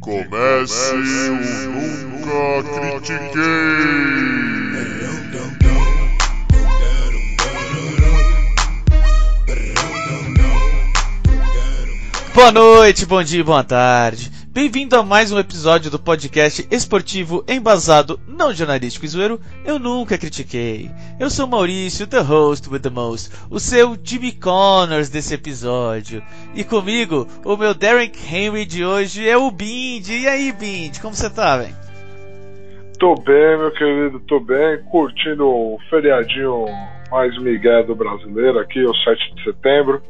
comece o Nunca Critiquei! Boa noite, bom dia, boa tarde. Bem-vindo a mais um episódio do podcast esportivo embasado, não jornalístico e zoeiro, eu nunca critiquei. Eu sou Maurício, the host with the most, o seu Jimmy Connors desse episódio. E comigo, o meu Derek Henry de hoje é o Bind. E aí, Bind, como você tá, velho? Tô bem, meu querido, tô bem, curtindo o feriadinho mais migué do brasileiro aqui, o 7 de setembro.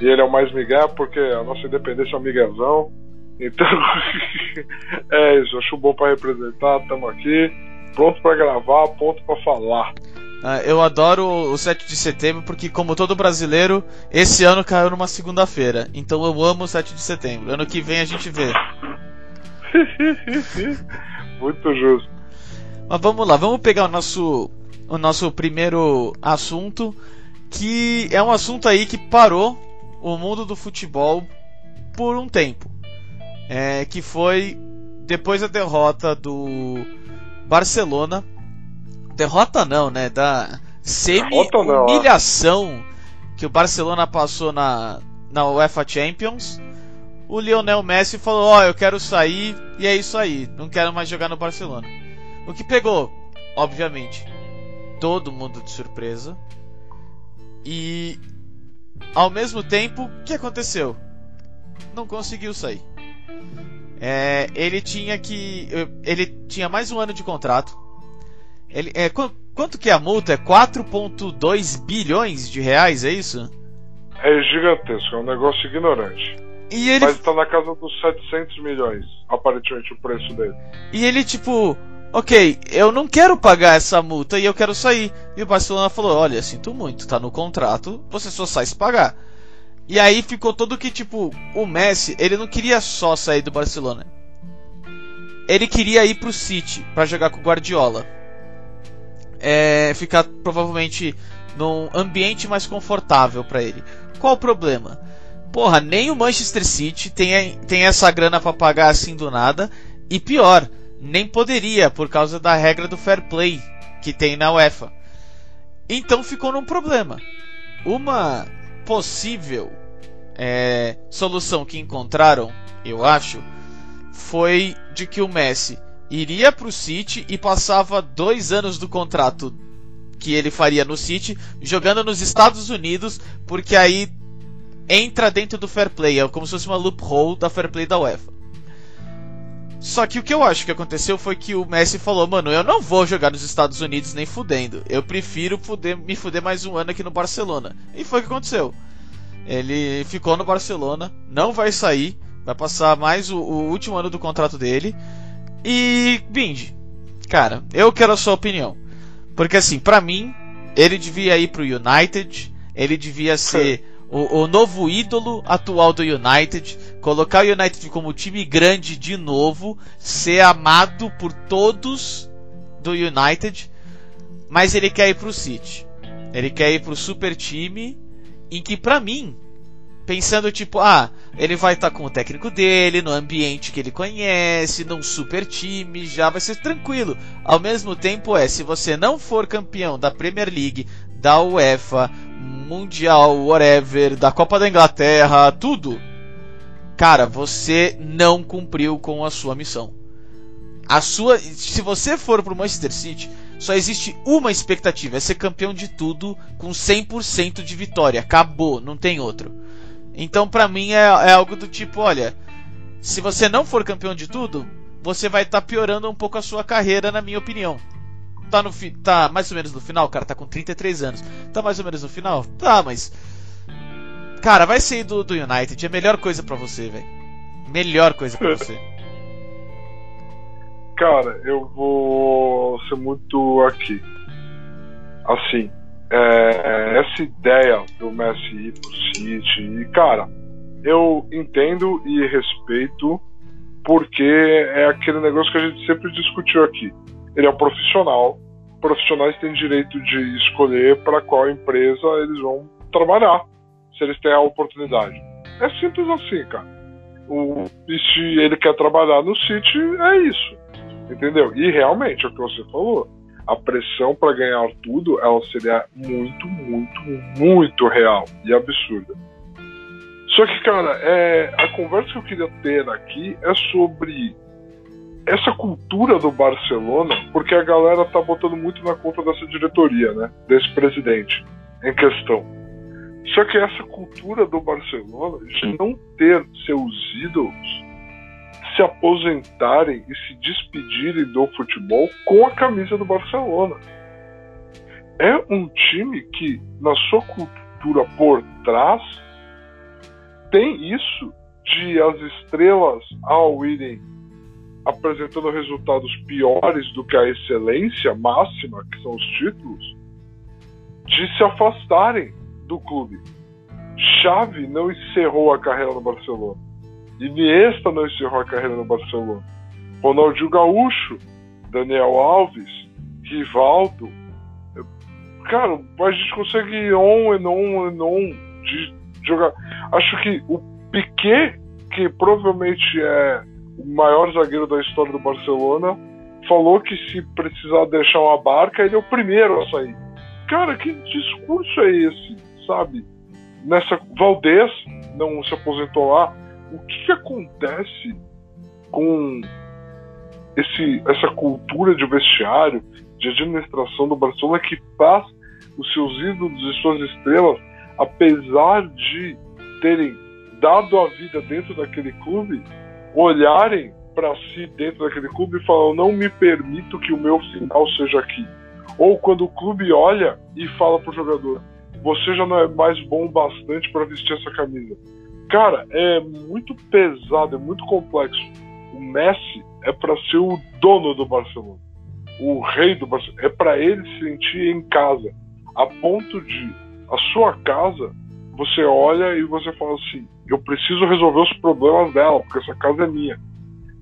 E ele é o mais migué porque a nossa independência é um miguezão. Então, é isso. Acho bom para representar. Estamos aqui, pronto para gravar, pronto para falar. Ah, eu adoro o 7 de setembro porque, como todo brasileiro, esse ano caiu numa segunda-feira. Então eu amo o 7 de setembro. Ano que vem a gente vê. Muito justo. Mas vamos lá, vamos pegar o nosso, o nosso primeiro assunto, que é um assunto aí que parou o mundo do futebol por um tempo é, que foi depois da derrota do Barcelona. Derrota não, né? Da semi-humilhação que o Barcelona passou na, na UEFA Champions. O Lionel Messi falou: Ó, oh, eu quero sair e é isso aí, não quero mais jogar no Barcelona. O que pegou, obviamente, todo mundo de surpresa. E ao mesmo tempo, o que aconteceu? Não conseguiu sair. É, ele tinha que. Ele tinha mais um ano de contrato. Ele, é, quanto que é a multa? É 4,2 bilhões de reais, é isso? É gigantesco, é um negócio ignorante. E ele... Mas tá na casa dos 700 milhões, aparentemente, o preço dele. E ele, tipo, ok, eu não quero pagar essa multa e eu quero sair. E o Barcelona falou: olha, sinto muito, tá no contrato, você só sai se pagar. E aí ficou todo que, tipo, o Messi, ele não queria só sair do Barcelona. Ele queria ir pro City para jogar com o Guardiola. É, ficar provavelmente num ambiente mais confortável para ele. Qual o problema? Porra, nem o Manchester City tem, tem essa grana para pagar assim do nada. E pior, nem poderia por causa da regra do fair play que tem na UEFA. Então ficou num problema. Uma possível é, solução que encontraram, eu acho, foi de que o Messi iria para o City e passava dois anos do contrato que ele faria no City jogando nos Estados Unidos, porque aí entra dentro do fair play, é como se fosse uma loophole da fair play da UEFA. Só que o que eu acho que aconteceu foi que o Messi falou: Mano, eu não vou jogar nos Estados Unidos nem fudendo. Eu prefiro fuder, me fuder mais um ano aqui no Barcelona. E foi o que aconteceu. Ele ficou no Barcelona, não vai sair, vai passar mais o, o último ano do contrato dele. E, Bind, cara, eu quero a sua opinião. Porque, assim, para mim, ele devia ir pro United, ele devia ser o, o, novo ídolo atual do United, colocar o United como time grande de novo, ser amado por todos do United, mas ele quer ir pro City. Ele quer ir pro super time, em que para mim, pensando tipo, ah, ele vai estar tá com o técnico dele, no ambiente que ele conhece, num super time, já vai ser tranquilo. Ao mesmo tempo é, se você não for campeão da Premier League, da UEFA, Mundial, whatever, da Copa da Inglaterra, tudo, cara, você não cumpriu com a sua missão. A sua, se você for pro Manchester City, só existe uma expectativa, é ser campeão de tudo com 100% de vitória. Acabou, não tem outro. Então, pra mim, é, é, algo do tipo: olha, se você não for campeão de tudo, você vai estar tá piorando um pouco a sua carreira, na minha opinião. Tá, no fi, tá mais ou menos no final, cara, tá com 33 anos. Tá mais ou menos no final? Tá, mas. Cara, vai sair do, do United, é a melhor coisa para você, velho. Melhor coisa para você. Cara, eu vou ser muito aqui. Assim, é, essa ideia do Messi ir pro City, e cara, eu entendo e respeito porque é aquele negócio que a gente sempre discutiu aqui. Ele é um profissional, profissionais têm direito de escolher para qual empresa eles vão trabalhar, se eles têm a oportunidade. É simples assim, cara. O, e se ele quer trabalhar no City, é isso. Entendeu? E realmente, é o que você falou. A pressão para ganhar tudo, ela seria muito, muito, muito real e absurda. Só que, cara, é, a conversa que eu queria ter aqui é sobre essa cultura do Barcelona, porque a galera tá botando muito na conta dessa diretoria, né? Desse presidente em questão. Só que essa cultura do Barcelona de não ter seus ídolos se aposentarem e se despedirem do futebol com a camisa do Barcelona. É um time que, na sua cultura por trás, tem isso de as estrelas ao irem apresentando resultados piores do que a excelência máxima, que são os títulos, de se afastarem do clube. Xavi não encerrou a carreira no Barcelona. Iniesta não encerrou a carreira no Barcelona. Ronaldinho Gaúcho, Daniel Alves, Rivaldo. Cara, a gente consegue on and on and on de jogar. Acho que o Piquet, que provavelmente é o maior zagueiro da história do Barcelona, falou que se precisar deixar uma barca, ele é o primeiro a sair. Cara, que discurso é esse, sabe? Nessa Valdez não se aposentou lá. O que, que acontece com esse, essa cultura de vestiário, de administração do Barcelona que faz os seus ídolos e suas estrelas, apesar de terem dado a vida dentro daquele clube, olharem para si dentro daquele clube e falam: não me permito que o meu final seja aqui. Ou quando o clube olha e fala pro jogador: você já não é mais bom bastante para vestir essa camisa. Cara, é muito pesado, é muito complexo. O Messi é para ser o dono do Barcelona, o rei do Barcelona. É para ele se sentir em casa, a ponto de a sua casa você olha e você fala assim: eu preciso resolver os problemas dela, porque essa casa é minha.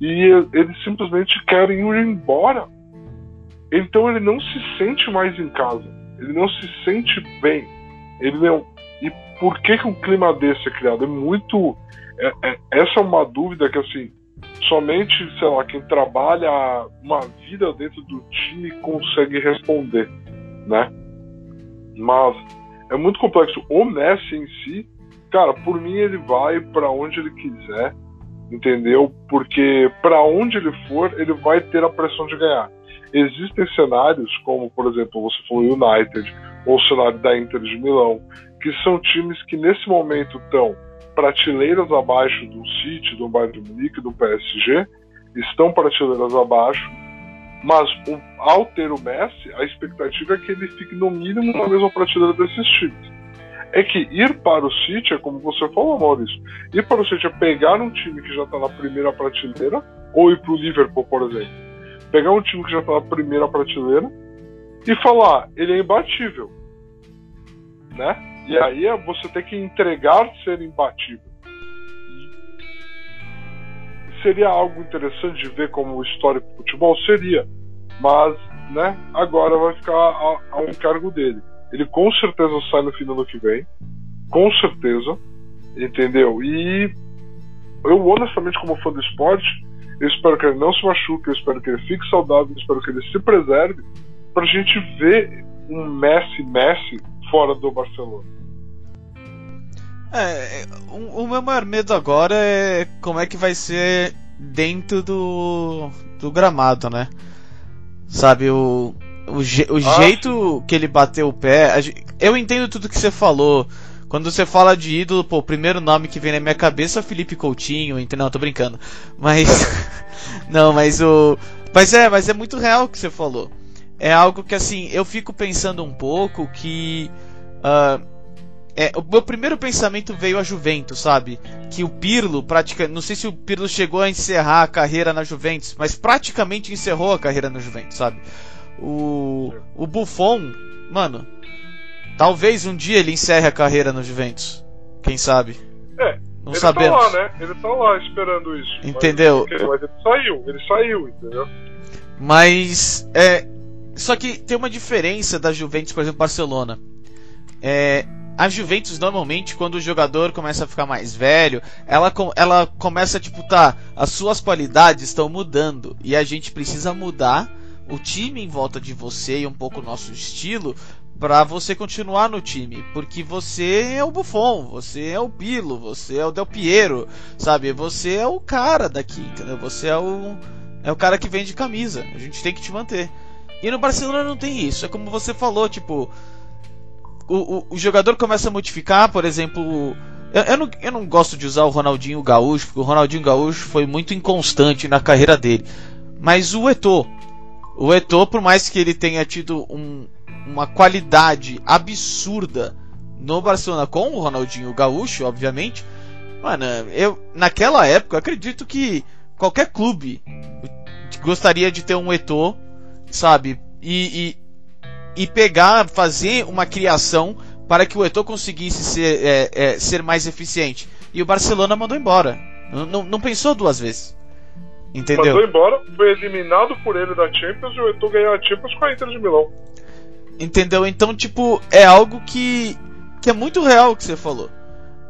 E eles simplesmente querem ir embora. Então ele não se sente mais em casa. Ele não se sente bem. Ele não. E por que, que um clima desse é criado? É muito. É, é, essa é uma dúvida que, assim, somente, sei lá, quem trabalha uma vida dentro do time consegue responder, né? Mas é muito complexo. O Messi em si, cara, por mim ele vai para onde ele quiser, entendeu? Porque para onde ele for, ele vai ter a pressão de ganhar. Existem cenários como, por exemplo, você falou United ou o cenário da Inter de Milão, que são times que nesse momento estão prateleiras abaixo do City, do Bayern de Munique, do PSG, estão prateleiras abaixo mas o, ao ter o Messi, a expectativa é que ele fique no mínimo na mesma prateleira desses times. É que ir para o City é como você falou, Maurício. Ir para o City é pegar um time que já está na primeira prateleira, ou ir para o Liverpool, por exemplo. Pegar um time que já está na primeira prateleira e falar, ele é imbatível. Né? E aí é você tem que entregar ser imbatível seria algo interessante de ver como histórico do futebol? Seria. Mas, né, agora vai ficar ao encargo dele. Ele com certeza sai no fim do ano que vem. Com certeza. Entendeu? E eu, honestamente, como fã do esporte, eu espero que ele não se machuque, eu espero que ele fique saudável, eu espero que ele se preserve pra gente ver um Messi Messi fora do Barcelona. É, o, o, meu maior medo agora é como é que vai ser dentro do, do gramado, né? Sabe, o, o, je, o ah, jeito que ele bateu o pé. Eu entendo tudo que você falou. Quando você fala de ídolo, pô, o primeiro nome que vem na minha cabeça é Felipe Coutinho, entendeu? Não, tô brincando. Mas. não, mas o. Mas é, mas é muito real o que você falou. É algo que assim, eu fico pensando um pouco que. Uh, é, o meu primeiro pensamento veio a Juventus, sabe? Que o Pirlo, praticamente, não sei se o Pirlo chegou a encerrar a carreira na Juventus, mas praticamente encerrou a carreira na Juventus, sabe? O, o Buffon, mano, talvez um dia ele encerre a carreira no Juventus. Quem sabe? É, não ele sabemos. tá lá, né? Ele tá lá esperando isso. Entendeu? Mas, mas ele saiu, ele saiu, entendeu? Mas, é. Só que tem uma diferença da Juventus, por exemplo, Barcelona. É, a Juventus normalmente quando o jogador começa a ficar mais velho, ela, ela começa tipo tá, as suas qualidades estão mudando e a gente precisa mudar o time em volta de você e um pouco o nosso estilo para você continuar no time, porque você é o Buffon, você é o Pilo, você é o Del Piero, sabe? Você é o cara daqui, entendeu? Você é o é o cara que vende camisa. A gente tem que te manter. E no Barcelona não tem isso. É como você falou, tipo, o, o, o jogador começa a modificar, por exemplo, eu, eu, não, eu não gosto de usar o Ronaldinho Gaúcho, porque o Ronaldinho Gaúcho foi muito inconstante na carreira dele. Mas o Eto'o, o Eto'o, por mais que ele tenha tido um, uma qualidade absurda no Barcelona com o Ronaldinho Gaúcho, obviamente. Mano, eu naquela época acredito que qualquer clube gostaria de ter um Eto'o, sabe? E, e, e, pegar, fazer uma criação para que o Eto'o conseguisse ser, é, é, ser mais eficiente. E o Barcelona mandou embora. Não, não pensou duas vezes. Entendeu? Mandou embora, foi eliminado por ele da Champions e o Eto'o ganhou a Champions com a Inter de Milão. Entendeu? Então, tipo, é algo que, que é muito real o que você falou.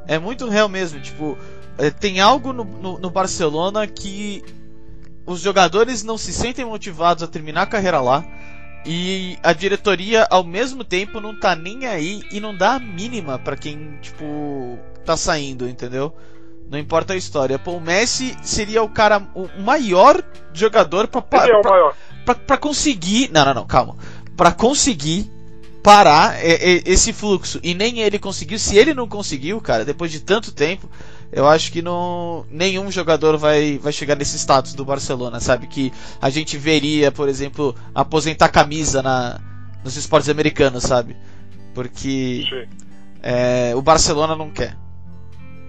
É muito real mesmo. Tipo, é, tem algo no, no, no, Barcelona que os jogadores não se sentem motivados a terminar a carreira lá. E a diretoria, ao mesmo tempo, não tá nem aí e não dá a mínima para quem, tipo, tá saindo, entendeu? Não importa a história. Pô, o Messi seria o cara, o maior jogador pra, pra, é pra, pra, pra conseguir. Não, não, não, calma para conseguir parar esse fluxo. E nem ele conseguiu. Se ele não conseguiu, cara, depois de tanto tempo, eu acho que não, nenhum jogador vai, vai chegar nesse status do Barcelona, sabe? Que a gente veria, por exemplo, aposentar camisa na, nos esportes americanos, sabe? Porque é, o Barcelona não quer.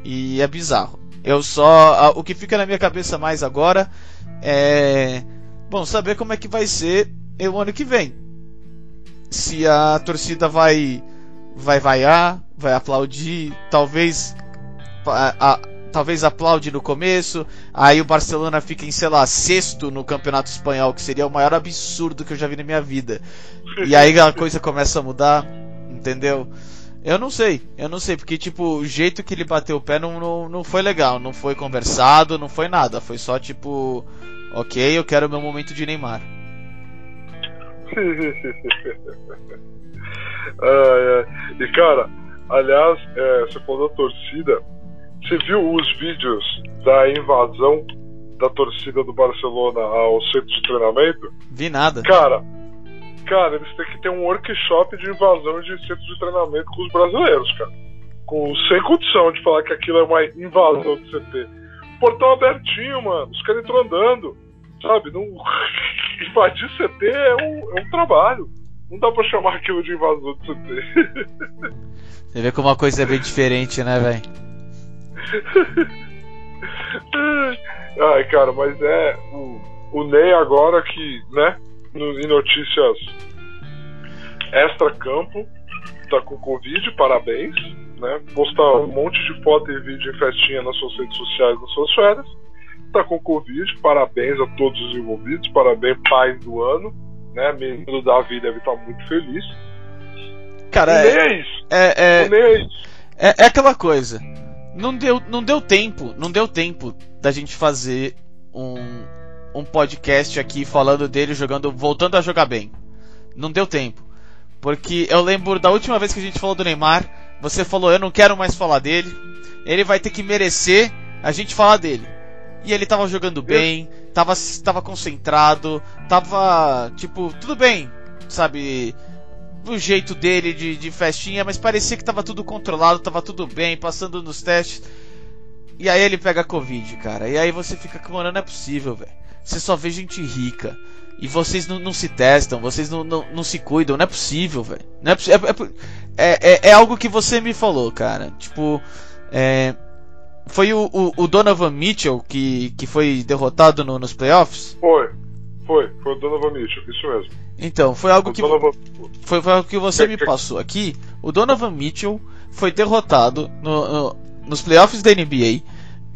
E é bizarro. Eu só. O que fica na minha cabeça mais agora é. Bom, saber como é que vai ser o ano que vem se a torcida vai vai vaiar, vai aplaudir, talvez a, a, talvez aplaude no começo, aí o Barcelona fica em, sei lá, sexto no Campeonato Espanhol, que seria o maior absurdo que eu já vi na minha vida. E aí a coisa começa a mudar, entendeu? Eu não sei, eu não sei, porque tipo, o jeito que ele bateu o pé não, não, não foi legal, não foi conversado, não foi nada, foi só tipo, ok, eu quero o meu momento de Neymar. E cara, aliás, é, você falou da torcida. Você viu os vídeos da invasão da torcida do Barcelona ao centro de treinamento? Vi nada. Cara, cara, eles têm que ter um workshop de invasão de centro de treinamento com os brasileiros, cara. Com, sem condição de falar que aquilo é uma invasão de CT. Portão abertinho, mano. Os caras entram andando. Sabe? Não... Invadir CT é um, é um trabalho. Não dá pra chamar aquilo de invasor de CT. Você vê como uma coisa é bem diferente, né, velho? Ai, cara, mas é. O, o Ney agora que, né? No, em notícias extra-campo, tá com Covid, parabéns. Né? Postar um monte de foto e vídeo em festinha nas suas redes sociais, nas suas férias tá com Covid, parabéns a todos os envolvidos, parabéns pais do ano, né? Menino Davi deve estar muito feliz. Cara, é, é isso. É, é, é isso. É, é aquela coisa. Não deu, não deu tempo, não deu tempo da gente fazer um, um podcast aqui falando dele jogando, voltando a jogar bem. Não deu tempo. Porque eu lembro da última vez que a gente falou do Neymar, você falou, eu não quero mais falar dele. Ele vai ter que merecer a gente falar dele. E ele tava jogando bem, tava, tava concentrado, tava, tipo, tudo bem, sabe? O jeito dele de, de festinha, mas parecia que tava tudo controlado, tava tudo bem, passando nos testes. E aí ele pega Covid, cara. E aí você fica, mano, não é possível, velho. Você só vê gente rica. E vocês não, não se testam, vocês não, não, não, se cuidam, não é possível, velho. Não é, é, é, é, é algo que você me falou, cara. Tipo, é, foi o, o, o, Donovan Mitchell que, que foi derrotado no, nos playoffs? Foi, foi, foi o Donovan Mitchell, isso mesmo. Então, foi algo que Donovan... foi, foi algo que você me passou aqui. O Donovan Mitchell foi derrotado no, no, nos playoffs da NBA.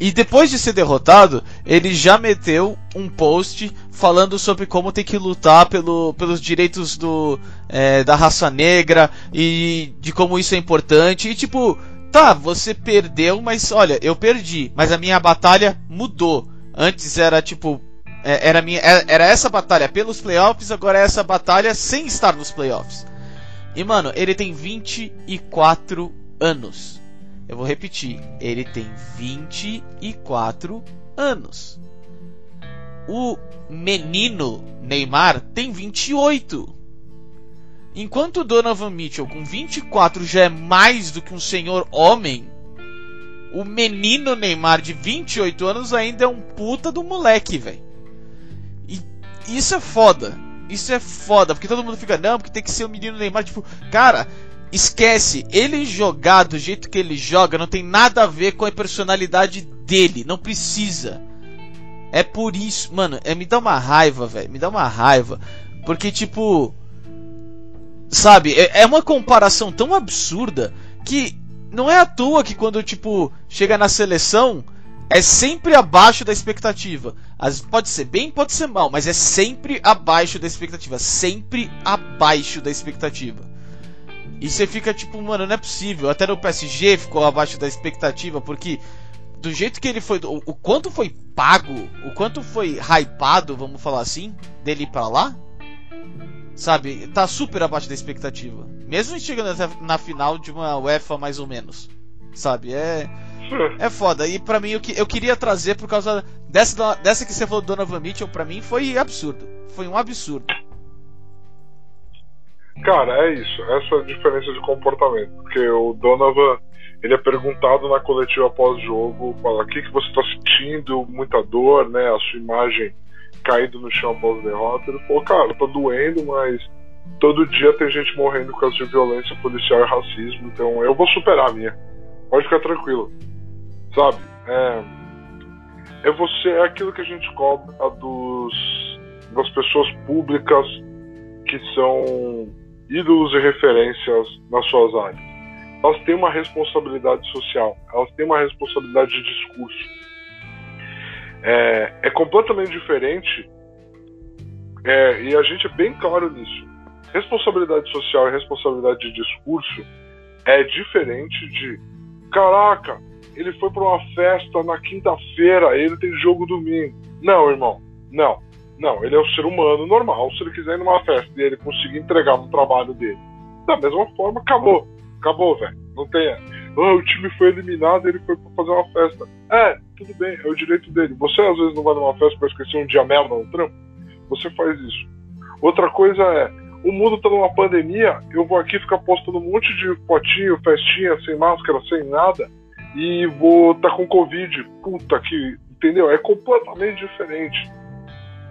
E depois de ser derrotado, ele já meteu um post falando sobre como tem que lutar pelo, pelos direitos do, é, da raça negra e de como isso é importante. E tipo, tá, você perdeu, mas olha, eu perdi, mas a minha batalha mudou. Antes era tipo. é, Era, minha, é, era essa batalha pelos playoffs, agora é essa batalha sem estar nos playoffs. E mano, ele tem 24 anos. Eu vou repetir, ele tem 24 anos. O menino Neymar tem 28. Enquanto o Donovan Mitchell com 24 já é mais do que um senhor homem, o menino Neymar de 28 anos ainda é um puta do moleque, velho. E isso é foda. Isso é foda, porque todo mundo fica, não, porque tem que ser o menino Neymar, tipo, cara, esquece, ele jogar do jeito que ele joga não tem nada a ver com a personalidade dele, não precisa. É por isso, mano, é, me dá uma raiva, velho, me dá uma raiva, porque tipo, sabe, é, é uma comparação tão absurda que não é à toa que quando tipo chega na seleção é sempre abaixo da expectativa. As, pode ser bem, pode ser mal, mas é sempre abaixo da expectativa, sempre abaixo da expectativa. E você fica tipo, mano, não é possível. Até no PSG ficou abaixo da expectativa, porque do jeito que ele foi, o, o quanto foi pago, o quanto foi hypado, vamos falar assim, dele pra lá, sabe, tá super abaixo da expectativa. Mesmo chegando até na final de uma UEFA mais ou menos, sabe, é é foda. E pra mim, eu, que- eu queria trazer por causa dessa, dessa que você falou do Donovan Mitchell, pra mim foi absurdo. Foi um absurdo. Cara, é isso. Essa é a diferença de comportamento. Porque o Donovan, ele é perguntado na coletiva pós-jogo, fala, o que, que você está sentindo? Muita dor, né? A sua imagem caído no chão após a derrota. Ele falou, cara, tá doendo, mas todo dia tem gente morrendo por causa de violência policial e racismo, então eu vou superar a minha. Pode ficar tranquilo. Sabe? É, é você, é aquilo que a gente cobra dos, das pessoas públicas que são ídolos e referências nas suas áreas. Elas têm uma responsabilidade social, elas têm uma responsabilidade de discurso. É, é completamente diferente, é, e a gente é bem claro nisso. Responsabilidade social e responsabilidade de discurso é diferente de caraca, ele foi para uma festa na quinta-feira, ele tem jogo domingo. Não, irmão, não. Não, ele é um ser humano normal. Se ele quiser ir numa festa e ele conseguir entregar no trabalho dele, da mesma forma, acabou. Acabou, velho. Não tem. Ah, o time foi eliminado ele foi pra fazer uma festa. É, tudo bem, é o direito dele. Você às vezes não vai numa festa pra esquecer um dia merda no trampo. Você faz isso. Outra coisa é, o mundo tá numa pandemia, eu vou aqui ficar postando um monte de fotinho, festinha, sem máscara, sem nada, e vou tá com Covid. Puta que. Entendeu? É completamente diferente.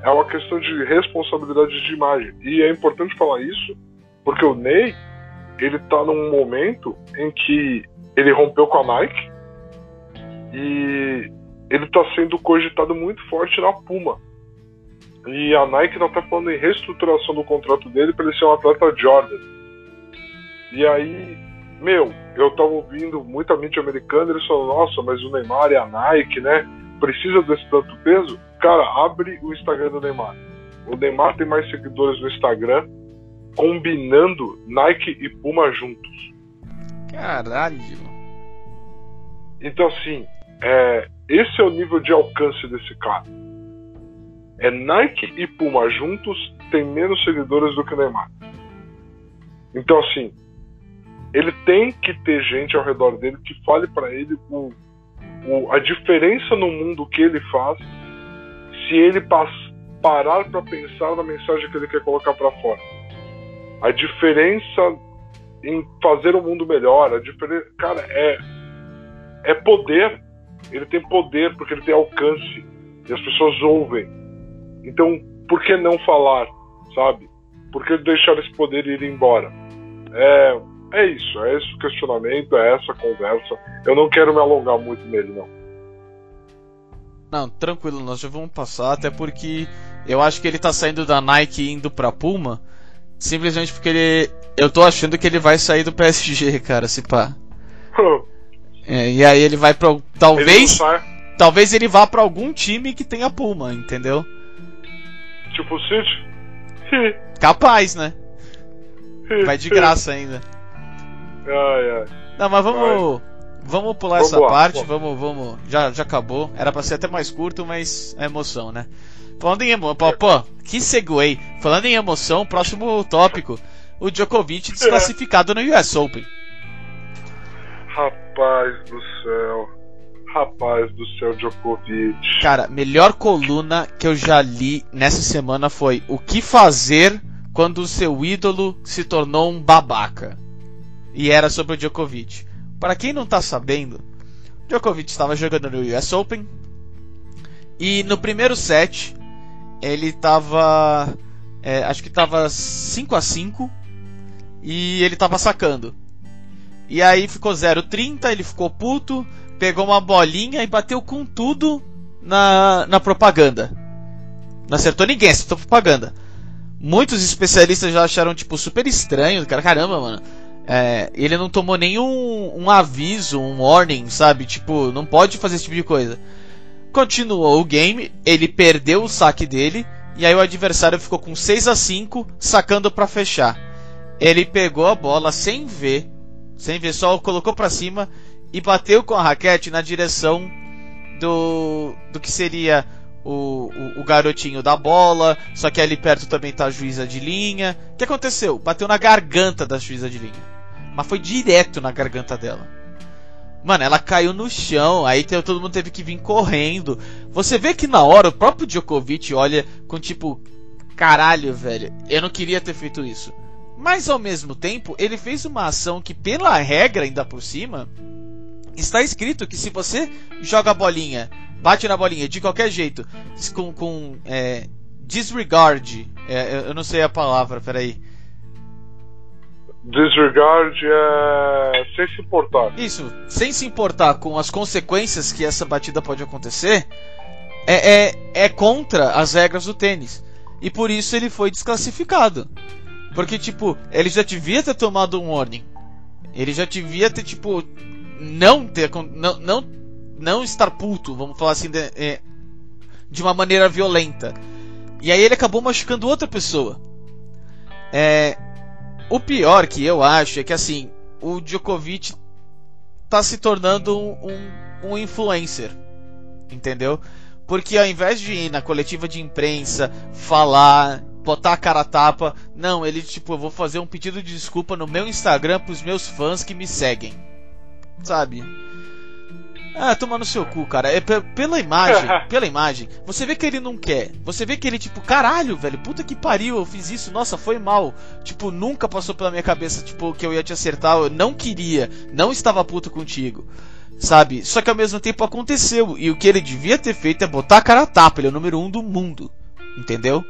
É uma questão de responsabilidade de imagem. E é importante falar isso, porque o Ney, ele tá num momento em que ele rompeu com a Nike e ele tá sendo cogitado muito forte na Puma. E a Nike ainda tá falando em reestruturação do contrato dele para ele ser um atleta Jordan. E aí, meu, eu tava ouvindo muita mídia americana, eles falam, nossa, mas o Neymar e a Nike, né? Precisa desse tanto peso? Cara, abre o Instagram do Neymar. O Neymar tem mais seguidores no Instagram combinando Nike e Puma juntos. Caralho. Então, assim, é, esse é o nível de alcance desse cara. É Nike e Puma juntos tem menos seguidores do que o Neymar. Então, assim, ele tem que ter gente ao redor dele que fale para ele o, o, a diferença no mundo que ele faz se ele pas, parar para pensar na mensagem que ele quer colocar para fora. A diferença em fazer o mundo melhor, a diferença, cara, é é poder. Ele tem poder porque ele tem alcance e as pessoas ouvem. Então, por que não falar, sabe? Por que deixar esse poder ir embora? É, é isso, é esse o questionamento, é essa conversa. Eu não quero me alongar muito nele, não. Não, tranquilo, nós já vamos passar, até porque eu acho que ele tá saindo da Nike e indo pra Puma, simplesmente porque ele. Eu tô achando que ele vai sair do PSG, cara, se pá. É, e aí ele vai pra. Ele Talvez. sai- Talvez ele vá pra algum time que tenha Puma, entendeu? Tipo o City? Capaz, né? Vai de graça ainda. Ai, ai. Não, mas vamos. Vamos pular Vamos essa parte, vamos. vamos, vamos. Já, já acabou. Era pra ser até mais curto, mas é emoção, né? Falando em emoção. Pô, pô, que segue. Falando em emoção, próximo tópico. O Djokovic desclassificado no US Open. Rapaz do céu. Rapaz do céu, Djokovic. Cara, melhor coluna que eu já li nessa semana foi O que fazer quando o seu ídolo se tornou um babaca. E era sobre o Djokovic. Para quem não tá sabendo, Djokovic estava jogando no US Open e no primeiro set ele tava é, acho que tava 5 a 5 e ele tava sacando. E aí ficou 0,30, ele ficou puto, pegou uma bolinha e bateu com tudo na, na propaganda. Não acertou ninguém, acertou propaganda. Muitos especialistas já acharam, tipo, super estranho. Cara, caramba, mano. É, ele não tomou nenhum um aviso, um warning, sabe? Tipo, não pode fazer esse tipo de coisa. Continuou o game, ele perdeu o saque dele. E aí o adversário ficou com 6 a 5 sacando para fechar. Ele pegou a bola sem ver, sem ver, só colocou para cima e bateu com a raquete na direção do, do que seria o, o, o, garotinho da bola. Só que ali perto também tá a juíza de linha. O que aconteceu? Bateu na garganta da juíza de linha. Mas foi direto na garganta dela. Mano, ela caiu no chão, aí todo mundo teve que vir correndo. Você vê que na hora o próprio Djokovic olha com tipo, caralho, velho, eu não queria ter feito isso. Mas ao mesmo tempo, ele fez uma ação que, pela regra, ainda por cima, está escrito que se você joga a bolinha, bate na bolinha de qualquer jeito, com, com é, disregard, é, eu não sei a palavra, peraí. Disregard é sem se importar. Isso, sem se importar com as consequências que essa batida pode acontecer, é, é, é contra as regras do tênis. E por isso ele foi desclassificado. Porque, tipo, ele já devia ter tomado um warning. Ele já devia ter, tipo, não ter. Não, não, não estar puto, vamos falar assim, de, é, de uma maneira violenta. E aí ele acabou machucando outra pessoa. É, o pior que eu acho é que assim, o Djokovic tá se tornando um, um, um influencer. Entendeu? Porque ao invés de ir na coletiva de imprensa, falar, botar a cara a tapa, não, ele tipo, eu vou fazer um pedido de desculpa no meu Instagram pros meus fãs que me seguem. Sabe? Ah, toma no seu cu, cara. É pela imagem, pela imagem. Você vê que ele não quer. Você vê que ele, tipo, caralho, velho, puta que pariu, eu fiz isso, nossa, foi mal. Tipo, nunca passou pela minha cabeça, tipo, que eu ia te acertar, eu não queria, não estava puto contigo. Sabe? Só que ao mesmo tempo aconteceu. E o que ele devia ter feito é botar a cara a tapa. Ele é o número um do mundo. Entendeu?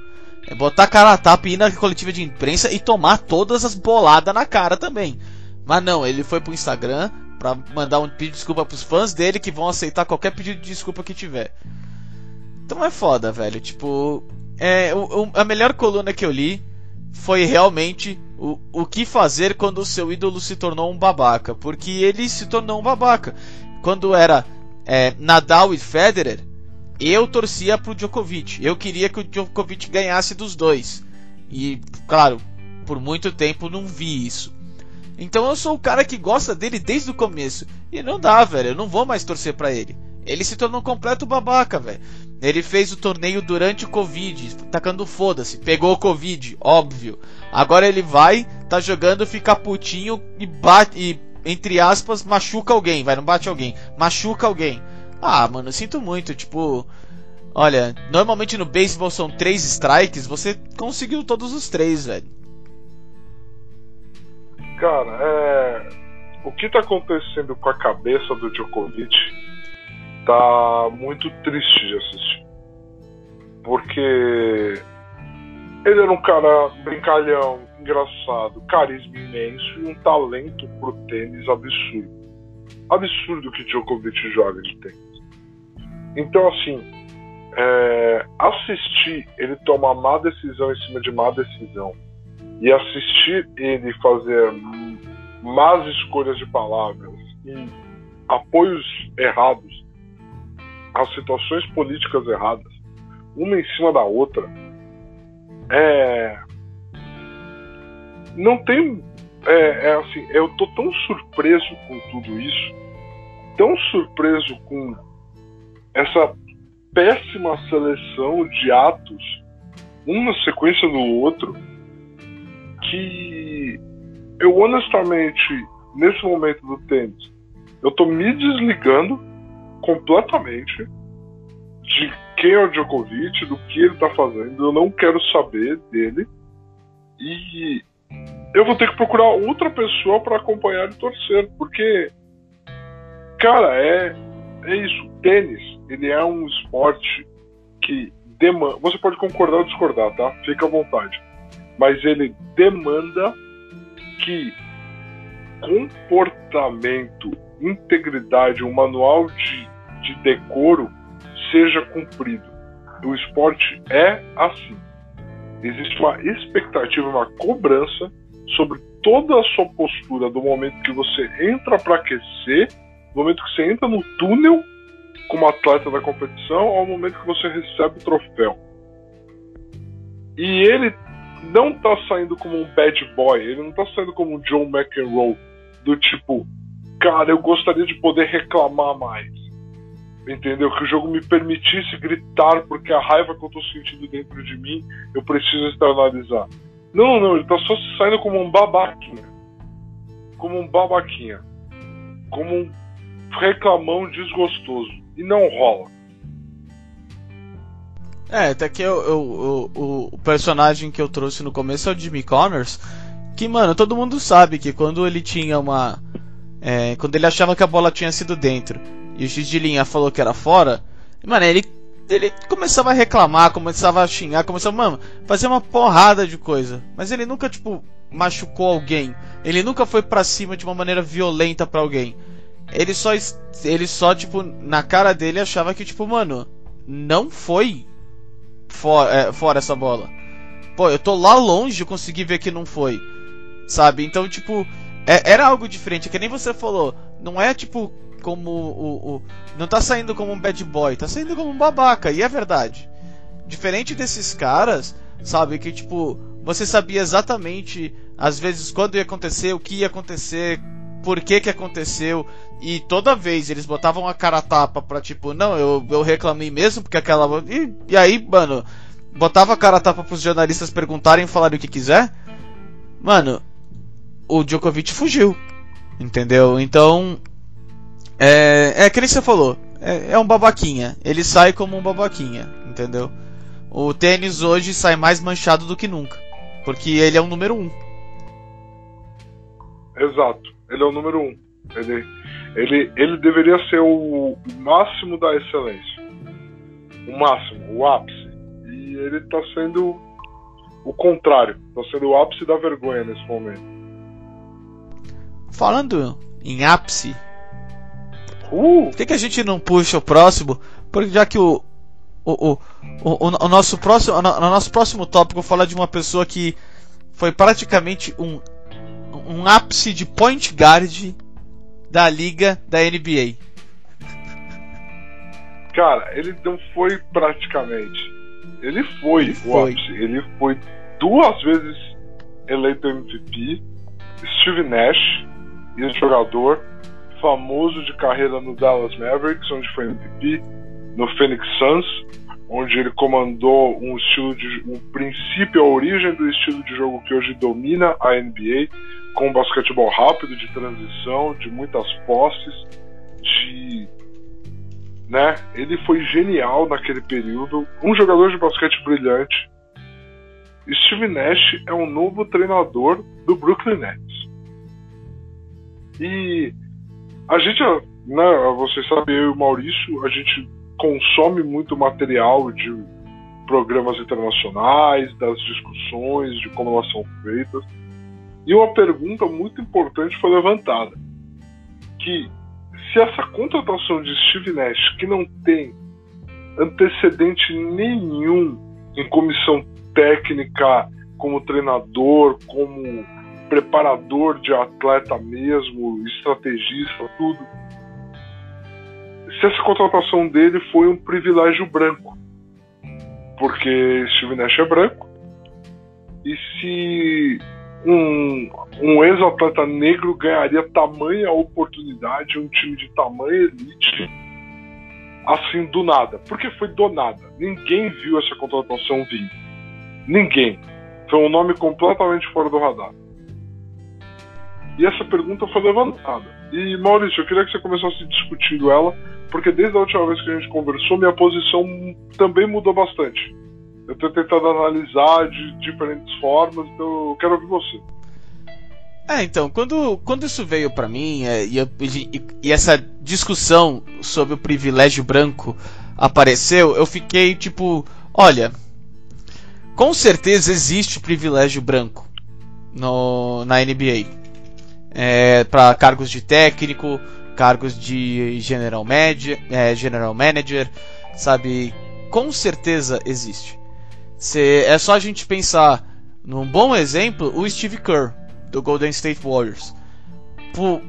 É botar a cara a tapa e ir na coletiva de imprensa e tomar todas as boladas na cara também. Mas não, ele foi pro Instagram, para mandar um pedido de desculpa pros fãs dele que vão aceitar qualquer pedido de desculpa que tiver. Então é foda, velho. Tipo, é, o, a melhor coluna que eu li foi realmente o, o que fazer quando o seu ídolo se tornou um babaca. Porque ele se tornou um babaca. Quando era é, Nadal e Federer, eu torcia pro Djokovic. Eu queria que o Djokovic ganhasse dos dois. E, claro, por muito tempo não vi isso. Então eu sou o cara que gosta dele desde o começo. E não dá, velho. Eu não vou mais torcer para ele. Ele se tornou um completo babaca, velho. Ele fez o torneio durante o Covid, tacando foda-se. Pegou o Covid, óbvio. Agora ele vai, tá jogando, fica putinho e bate. E, entre aspas, machuca alguém. Vai, não bate alguém. Machuca alguém. Ah, mano, sinto muito. Tipo. Olha, normalmente no beisebol são três strikes. Você conseguiu todos os três, velho. Cara, é... o que tá acontecendo com a cabeça do Djokovic tá muito triste de assistir. Porque ele era um cara brincalhão, engraçado, carisma imenso e um talento pro tênis absurdo. Absurdo que Djokovic joga de tênis. Então, assim, é... assistir ele tomar má decisão em cima de má decisão e assistir ele fazer más escolhas de palavras e apoios errados às situações políticas erradas, uma em cima da outra, é, não tem. É, é assim, eu tô tão surpreso com tudo isso, tão surpreso com essa péssima seleção de atos, um na sequência do outro, que eu honestamente, nesse momento do tênis, eu tô me desligando completamente de quem é o Djokovic, do que ele tá fazendo, eu não quero saber dele. E eu vou ter que procurar outra pessoa para acompanhar e torcer, porque cara, é é isso, tênis, ele é um esporte que demanda, você pode concordar ou discordar, tá? Fica à vontade. Mas ele demanda que comportamento, integridade, um manual de, de decoro seja cumprido. O esporte é assim. Existe uma expectativa, uma cobrança sobre toda a sua postura do momento que você entra para aquecer, do momento que você entra no túnel como atleta da competição, ao momento que você recebe o troféu. E ele não tá saindo como um bad boy, ele não tá saindo como um John McEnroe, do tipo, cara, eu gostaria de poder reclamar mais. Entendeu? Que o jogo me permitisse gritar porque a raiva que eu tô sentindo dentro de mim, eu preciso externalizar. Não, não, ele tá só saindo como um babaquinha. Como um babaquinha. Como um reclamão desgostoso. E não rola. É, até que eu, eu, eu, o personagem que eu trouxe no começo é o Jimmy Connors. Que, mano, todo mundo sabe que quando ele tinha uma. É, quando ele achava que a bola tinha sido dentro e o X de linha falou que era fora, mano, ele, ele começava a reclamar, começava a xingar, começava, mano, fazer uma porrada de coisa. Mas ele nunca, tipo, machucou alguém. Ele nunca foi pra cima de uma maneira violenta para alguém. Ele só, ele só, tipo, na cara dele achava que, tipo, mano, não foi fora, é, fora essa bola. Pô, eu tô lá longe, eu consegui ver que não foi. Sabe? Então, tipo, é, era algo diferente. É que nem você falou. Não é tipo como o, o, Não tá saindo como um bad boy, tá saindo como um babaca. E é verdade. Diferente desses caras, sabe? Que tipo, você sabia exatamente, às vezes, quando ia acontecer, o que ia acontecer, por que que aconteceu. E toda vez eles botavam a cara tapa pra tipo, não, eu, eu reclamei mesmo porque aquela. E, e aí, mano, botava a cara tapa pros jornalistas perguntarem e falarem o que quiser. Mano, o Djokovic fugiu. Entendeu? Então. É, é que nem você falou. É, é um babaquinha. Ele sai como um babaquinha. Entendeu? O tênis hoje sai mais manchado do que nunca. Porque ele é o número um. Exato. Ele é o número um. Ele, ele, ele deveria ser o, máximo da excelência. O máximo, o ápice. E ele está sendo o contrário. Está sendo o ápice da vergonha nesse momento. Falando em ápice, uh! por que, que a gente não puxa o próximo? Porque já que o, o, o, o, o nosso próximo, o nosso próximo tópico fala de uma pessoa que foi praticamente um, um ápice de point guard da liga da NBA. Cara, ele não foi praticamente. Ele foi ele o foi. ápice. Ele foi duas vezes eleito MVP. Steve Nash, esse jogador famoso de carreira no Dallas Mavericks, onde foi MVP, no Phoenix Suns, onde ele comandou um estilo de um princípio, a origem do estilo de jogo que hoje domina a NBA, com basquetebol rápido, de transição, de muitas posses, de né? Ele foi genial naquele período, um jogador de basquete brilhante. Steve Nash é um novo treinador do Brooklyn Nets. E a gente, né, você sabe, eu e o Maurício, a gente consome muito material de programas internacionais, das discussões, de como elas são feitas. E uma pergunta muito importante foi levantada, que se essa contratação de Steve Nash, que não tem antecedente nenhum em comissão técnica, como treinador, como preparador de atleta mesmo, estrategista, tudo. Se essa contratação dele foi um privilégio branco, porque Steve Nash é branco e se um, um ex-atleta negro ganharia tamanha oportunidade um time de tamanho elite assim do nada. Porque foi do nada. Ninguém viu essa contratação vir. Ninguém. Foi um nome completamente fora do radar. E essa pergunta foi levantada. E Maurício, eu queria que você começasse discutindo ela, porque desde a última vez que a gente conversou, minha posição também mudou bastante. Eu estou tentando analisar de diferentes formas, então eu quero ouvir você. É, então, quando, quando isso veio para mim é, e, e, e, essa discussão sobre o privilégio branco apareceu, eu fiquei tipo, olha, com certeza existe privilégio branco no, na NBA. É, para cargos de técnico, cargos de general manager, é, general manager, sabe? Com certeza existe. É só a gente pensar num bom exemplo, o Steve Kerr do Golden State Warriors. Por,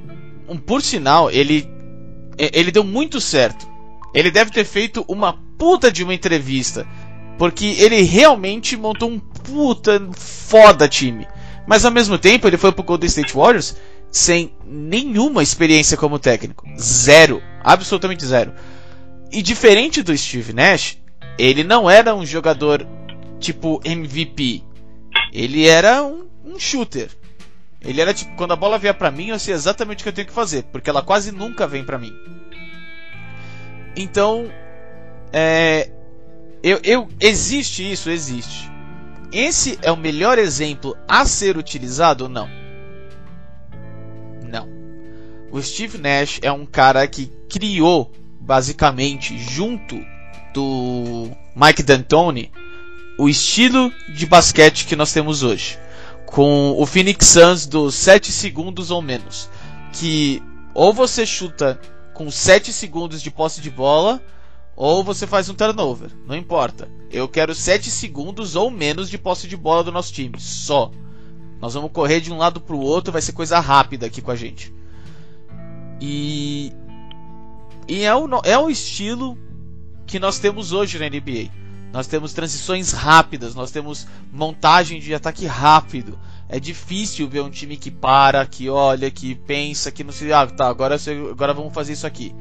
um, por sinal, ele ele deu muito certo. Ele deve ter feito uma puta de uma entrevista, porque ele realmente montou um puta foda time. Mas ao mesmo tempo, ele foi pro Golden State Warriors sem nenhuma experiência como técnico. Zero. Absolutamente zero. E diferente do Steve Nash, ele não era um jogador tipo MVP. Ele era um, um shooter. Ele era tipo, quando a bola vier para mim, eu sei exatamente o que eu tenho que fazer, porque ela quase nunca vem para mim. Então, é, eu, eu, existe isso, existe. Esse é o melhor exemplo a ser utilizado? Não. Não. O Steve Nash é um cara que criou, basicamente, junto do Mike D'Antoni, o estilo de basquete que nós temos hoje com o Phoenix Suns dos 7 segundos ou menos. Que ou você chuta com 7 segundos de posse de bola, ou você faz um turnover. Não importa. Eu quero 7 segundos ou menos de posse de bola do nosso time. Só. Nós vamos correr de um lado para o outro, vai ser coisa rápida aqui com a gente. E. E é o, é o estilo que nós temos hoje na NBA. Nós temos transições rápidas, nós temos montagem de ataque rápido. É difícil ver um time que para, que olha, que pensa, que não se. Ah, tá, agora, agora vamos fazer isso aqui.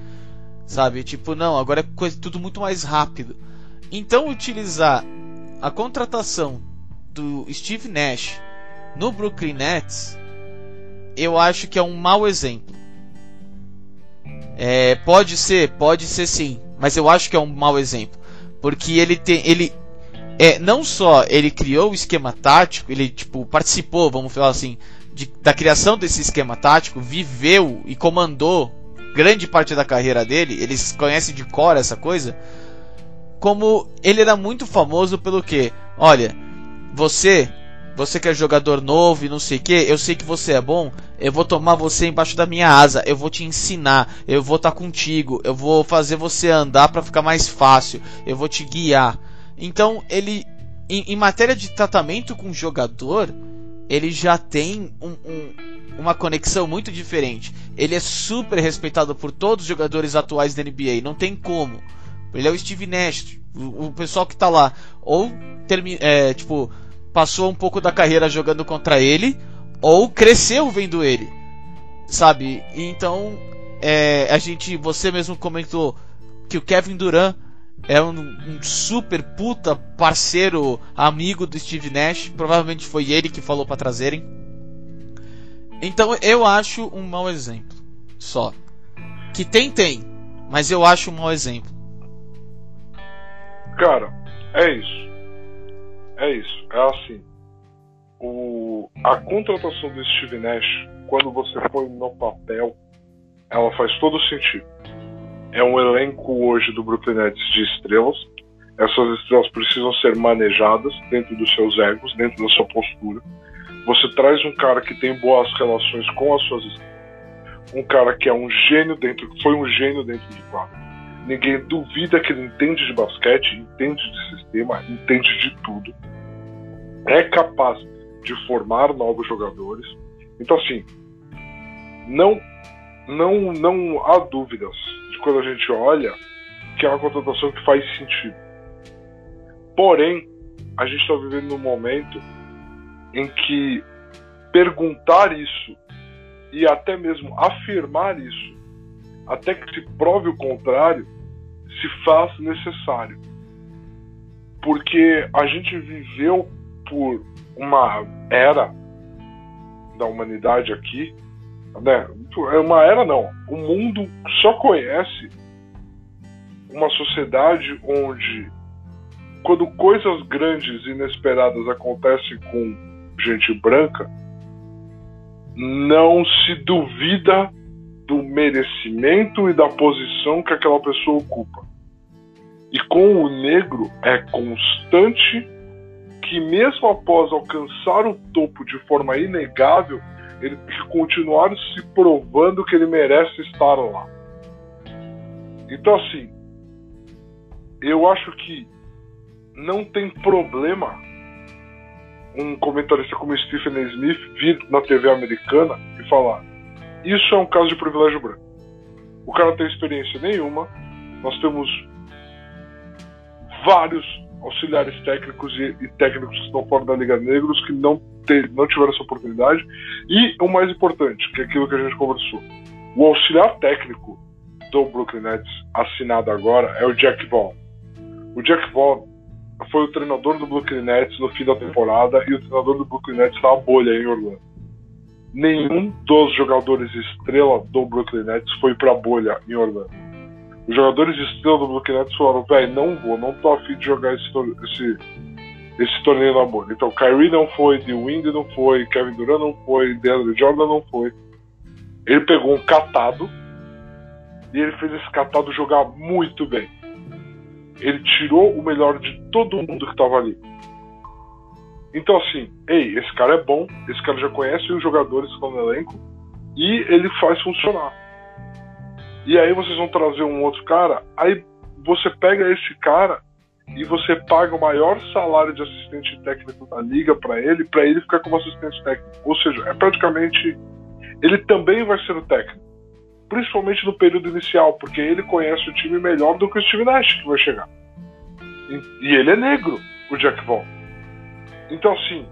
Sabe? Tipo, não, agora é coisa, tudo muito mais rápido. Então, utilizar a contratação do Steve Nash no Brooklyn Nets, eu acho que é um mau exemplo. É, pode ser, pode ser sim, mas eu acho que é um mau exemplo. Porque ele tem. Ele. É, não só ele criou o esquema tático, ele tipo, participou, vamos falar assim, de, da criação desse esquema tático, viveu e comandou grande parte da carreira dele, eles conhecem de cor essa coisa, como ele era muito famoso pelo que, olha, você, você que é jogador novo e não sei o que, eu sei que você é bom, eu vou tomar você embaixo da minha asa, eu vou te ensinar, eu vou estar tá contigo, eu vou fazer você andar para ficar mais fácil, eu vou te guiar. Então ele, em, em matéria de tratamento com o jogador, ele já tem um, um, uma conexão muito diferente. Ele é super respeitado por todos os jogadores atuais da NBA, não tem como. Ele é o Steve Nash, o, o pessoal que tá lá, ou termi, é, tipo passou um pouco da carreira jogando contra ele, ou cresceu vendo ele, sabe? Então, é, a gente, você mesmo comentou que o Kevin Durant é um, um, super puta parceiro, amigo do Steve Nash. Provavelmente foi ele que falou para trazerem. Então eu acho um mau exemplo. Só. Que tem, tem. Mas eu acho um mau exemplo. Cara, é isso. É isso. É assim o, a contratação do Steve Nash, quando você põe no papel, ela faz todo sentido. É um elenco hoje do Brooklyn Nets de estrelas. Essas estrelas precisam ser manejadas dentro dos seus egos, dentro da sua postura. Você traz um cara que tem boas relações com as suas estrelas. Um cara que é um gênio dentro, foi um gênio dentro de quadro. Ninguém duvida que ele entende de basquete, entende de sistema, entende de tudo. É capaz de formar novos jogadores. Então, assim, não, não, não há dúvidas de quando a gente olha que é uma contratação que faz sentido. Porém, a gente está vivendo num momento em que perguntar isso e até mesmo afirmar isso, até que se prove o contrário, se faz necessário. Porque a gente viveu por uma era da humanidade aqui, né? É uma era não. O mundo só conhece uma sociedade onde quando coisas grandes e inesperadas acontecem com gente branca, não se duvida do merecimento e da posição que aquela pessoa ocupa. E com o negro é constante que, mesmo após alcançar o topo de forma inegável, ele tem que continuar se provando que ele merece estar lá. Então, assim, eu acho que não tem problema um comentarista como Stephen Smith vir na TV americana e falar: Isso é um caso de privilégio branco. O cara não tem experiência nenhuma, nós temos vários auxiliares técnicos e, e técnicos que estão fora da Liga Negros que não, ter, não tiveram essa oportunidade. E o mais importante, que é aquilo que a gente conversou: o auxiliar técnico do Brooklyn Nets, assinado agora, é o Jack Vaughn. O Jack Vaughn foi o treinador do Brooklyn Nets no fim da temporada e o treinador do Brooklyn Nets na bolha em Orlando. Nenhum dos jogadores estrela do Brooklyn Nets foi pra bolha em Orlando. Os jogadores estrela do Brooklyn Nets falaram: velho, não vou, não tô afim de jogar esse, esse, esse torneio na bolha. Então, Kyrie não foi, The Wind não foi, Kevin Durant não foi, DeAndre Jordan não foi. Ele pegou um catado e ele fez esse catado jogar muito bem ele tirou o melhor de todo mundo que estava ali. Então, assim, ei, esse cara é bom, esse cara já conhece os jogadores que estão no elenco e ele faz funcionar. E aí vocês vão trazer um outro cara, aí você pega esse cara e você paga o maior salário de assistente técnico da liga para ele, para ele ficar como assistente técnico. Ou seja, é praticamente ele também vai ser o técnico principalmente no período inicial, porque ele conhece o time melhor do que o Steve Nash que vai chegar. E, e ele é negro, o Jack Vaughn. Então, assim,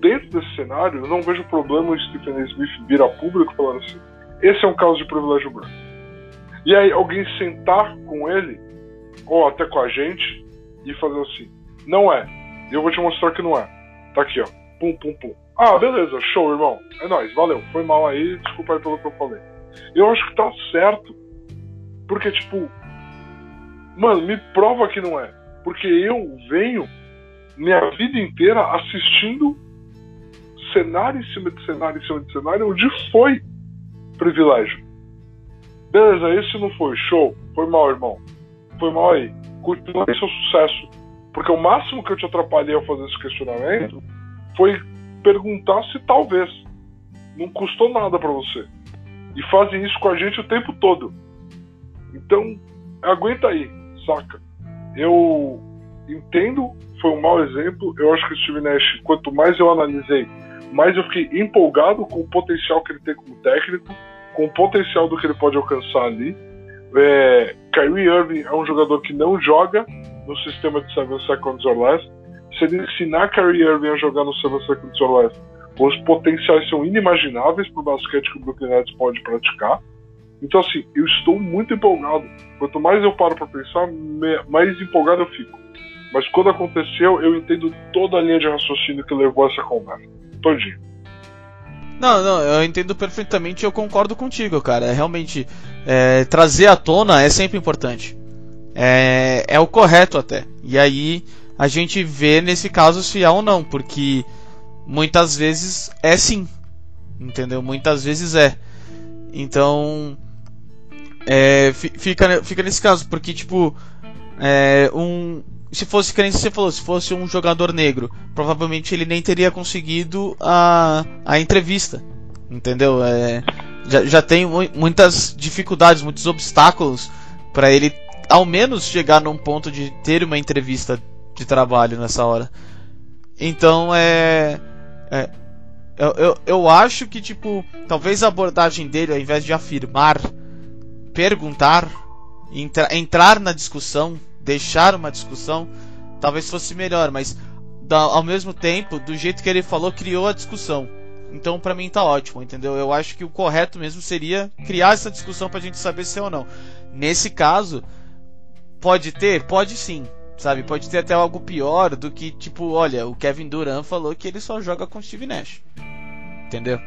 dentro desse cenário, eu não vejo problema o Stephen Smith vir a público falando assim: esse é um caso de privilégio branco. E aí alguém sentar com ele, ou até com a gente, e fazer assim: não é. E eu vou te mostrar que não é. Tá aqui, ó. Pum, pum, pum. Ah, beleza, show, irmão. É nóis, valeu. Foi mal aí, desculpa aí pelo que eu falei. Eu acho que tá certo. Porque, tipo, mano, me prova que não é. Porque eu venho minha vida inteira assistindo cenário em cima de cenário em cima de cenário, onde foi privilégio. Beleza, esse não foi, show. Foi mal, irmão. Foi mal aí. Continua seu sucesso. Porque o máximo que eu te atrapalhei ao fazer esse questionamento foi perguntar se talvez. Não custou nada para você. E fazem isso com a gente o tempo todo. Então, aguenta aí, saca? Eu entendo, foi um mau exemplo. Eu acho que o Steve Nash, quanto mais eu analisei, mais eu fiquei empolgado com o potencial que ele tem como técnico, com o potencial do que ele pode alcançar ali. É, Kyrie Irving é um jogador que não joga no sistema de 7 seconds or less se ele ensinar Kyrie Irving a jogar no Seven Seconds or Less, os potenciais são inimagináveis para o basquete que o Brooklyn Nets pode praticar. Então, assim, eu estou muito empolgado. Quanto mais eu paro para pensar, mais empolgado eu fico. Mas quando aconteceu, eu entendo toda a linha de raciocínio que levou a essa conversa. Todinho. Não, não, eu entendo perfeitamente e eu concordo contigo, cara. É realmente, é, trazer à tona é sempre importante. É, é o correto até. E aí, a gente vê nesse caso se é ou não, porque muitas vezes é sim, entendeu? Muitas vezes é. Então, é, fica, fica nesse caso, porque tipo, é, um, se fosse, que você falou, se fosse um jogador negro, provavelmente ele nem teria conseguido a, a entrevista, entendeu? É, já, já tem muitas dificuldades, muitos obstáculos para ele ao menos chegar num ponto de ter uma entrevista de trabalho nessa hora. Então é. é eu, eu, eu acho que, tipo, talvez a abordagem dele, ao invés de afirmar, perguntar, entra, entrar na discussão, deixar uma discussão, talvez fosse melhor, mas da, ao mesmo tempo, do jeito que ele falou, criou a discussão. Então, pra mim tá ótimo, entendeu? Eu acho que o correto mesmo seria criar essa discussão pra gente saber se é ou não. Nesse caso, pode ter? Pode sim. Sabe, pode ter até algo pior do que, tipo, olha, o Kevin Durant falou que ele só joga com Steve Nash. Entendeu?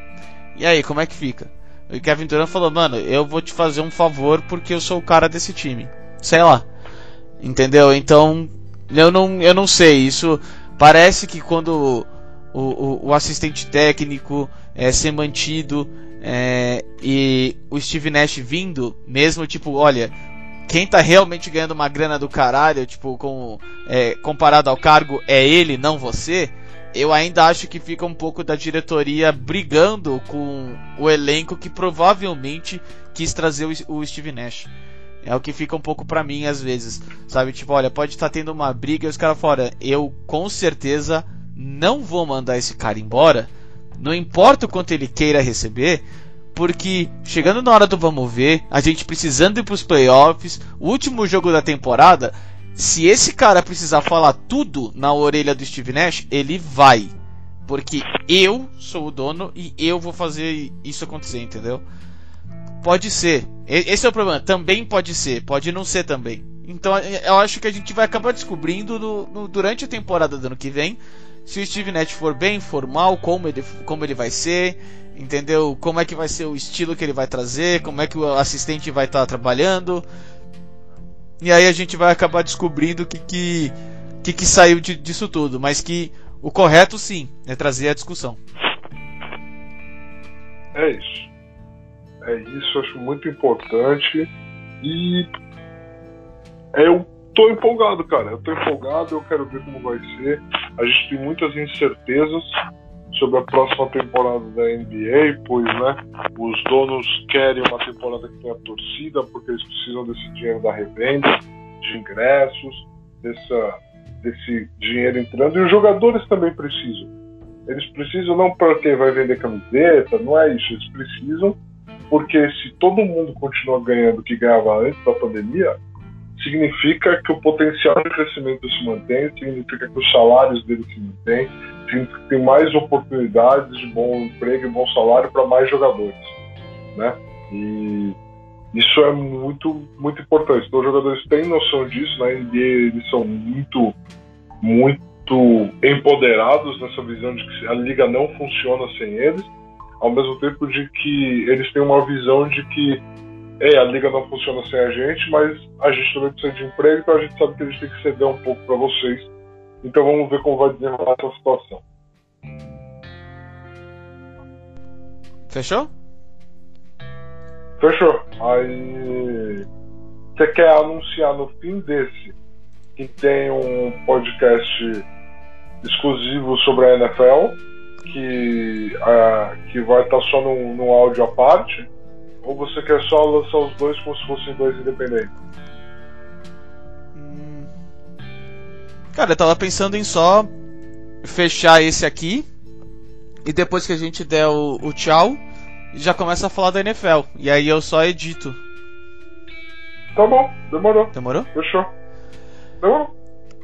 E aí, como é que fica? O Kevin Durant falou, mano, eu vou te fazer um favor porque eu sou o cara desse time. Sei lá. Entendeu? Então, eu não, eu não sei. Isso parece que quando o, o, o assistente técnico é ser mantido é, e o Steve Nash vindo, mesmo tipo, olha, quem tá realmente ganhando uma grana do caralho, tipo, com, é, comparado ao cargo, é ele, não você. Eu ainda acho que fica um pouco da diretoria brigando com o elenco que provavelmente quis trazer o, Steve Nash. É o que fica um pouco para mim às vezes, sabe? Tipo, olha, pode estar tá tendo uma briga e os caras fora, eu com certeza não vou mandar esse cara embora, não importa o quanto ele queira receber, porque chegando na hora do vamos ver, a gente precisando ir pros playoffs, o último jogo da temporada, se esse cara precisar falar tudo na orelha do Steve Nash, ele vai. Porque eu sou o dono e eu vou fazer isso acontecer, entendeu? Pode ser. Esse é o problema. Também pode ser. Pode não ser também. Então eu acho que a gente vai acabar descobrindo no, no, durante a temporada do ano que vem se o Steve Nash for bem, for mal, como ele, como ele vai ser entendeu? Como é que vai ser o estilo que ele vai trazer, como é que o assistente vai estar tá trabalhando. E aí a gente vai acabar descobrindo o que, que, que, que saiu de, disso tudo. Mas que o correto sim é trazer a discussão. É isso. É isso, acho muito importante. E eu tô empolgado, cara. Eu tô empolgado, eu quero ver como vai ser. A gente tem muitas incertezas sobre a próxima temporada da NBA, pois né, os donos querem uma temporada que tenha torcida, porque eles precisam desse dinheiro da revenda, de ingressos, dessa, desse dinheiro entrando, e os jogadores também precisam. Eles precisam não porque vai vender camiseta, não é isso, eles precisam porque se todo mundo continua ganhando o que ganhava antes da pandemia, significa que o potencial de crescimento se mantém, significa que os salários deles se mantêm, significa que tem mais oportunidades de bom emprego e bom salário para mais jogadores, né? E isso é muito, muito importante. Então, os jogadores têm noção disso, na NBA eles são muito, muito empoderados nessa visão de que a liga não funciona sem eles, ao mesmo tempo de que eles têm uma visão de que é, a liga não funciona sem a gente, mas a gente também precisa de emprego, então a gente sabe que a gente tem que ceder um pouco para vocês. Então vamos ver como vai desenrolar essa situação. Fechou? Fechou. Aí você quer anunciar no fim desse que tem um podcast exclusivo sobre a NFL que, uh, que vai estar só no, no áudio à parte ou você quer só lançar os dois como se fossem dois independentes? Cara, eu tava pensando em só fechar esse aqui. E depois que a gente der o, o tchau, já começa a falar da NFL. E aí eu só edito. Tá bom, demorou. Demorou? Fechou. Demorou.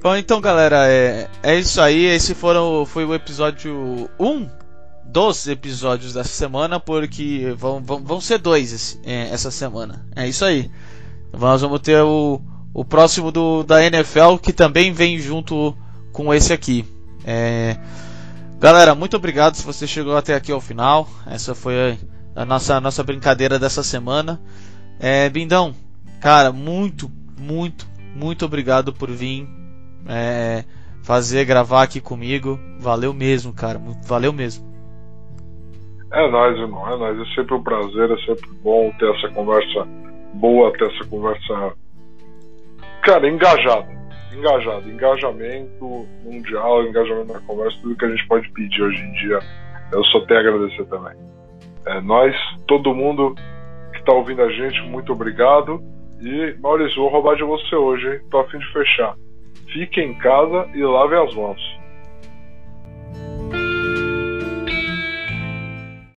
Bom, então galera, é, é isso aí. Esse foram, foi o episódio 1 dos episódios dessa semana, porque vão, vão, vão ser dois é, essa semana. É isso aí. Nós vamos ter o, o próximo do, da NFL, que também vem junto com esse aqui. É... Galera, muito obrigado se você chegou até aqui ao final. Essa foi a, nossa, nossa brincadeira dessa semana. É, Bindão, cara, muito, muito, muito obrigado por vir é, fazer, gravar aqui comigo. Valeu mesmo, cara. Valeu mesmo. É nóis, irmão, é nóis. É sempre um prazer, é sempre bom ter essa conversa boa, ter essa conversa. Cara, engajada. Engajado. Engajamento mundial, engajamento na conversa, tudo que a gente pode pedir hoje em dia. Eu só tenho a agradecer também. É nós, todo mundo que está ouvindo a gente, muito obrigado. E, Maurício, vou roubar de você hoje, hein? Tô a fim de fechar. Fique em casa e lave as mãos.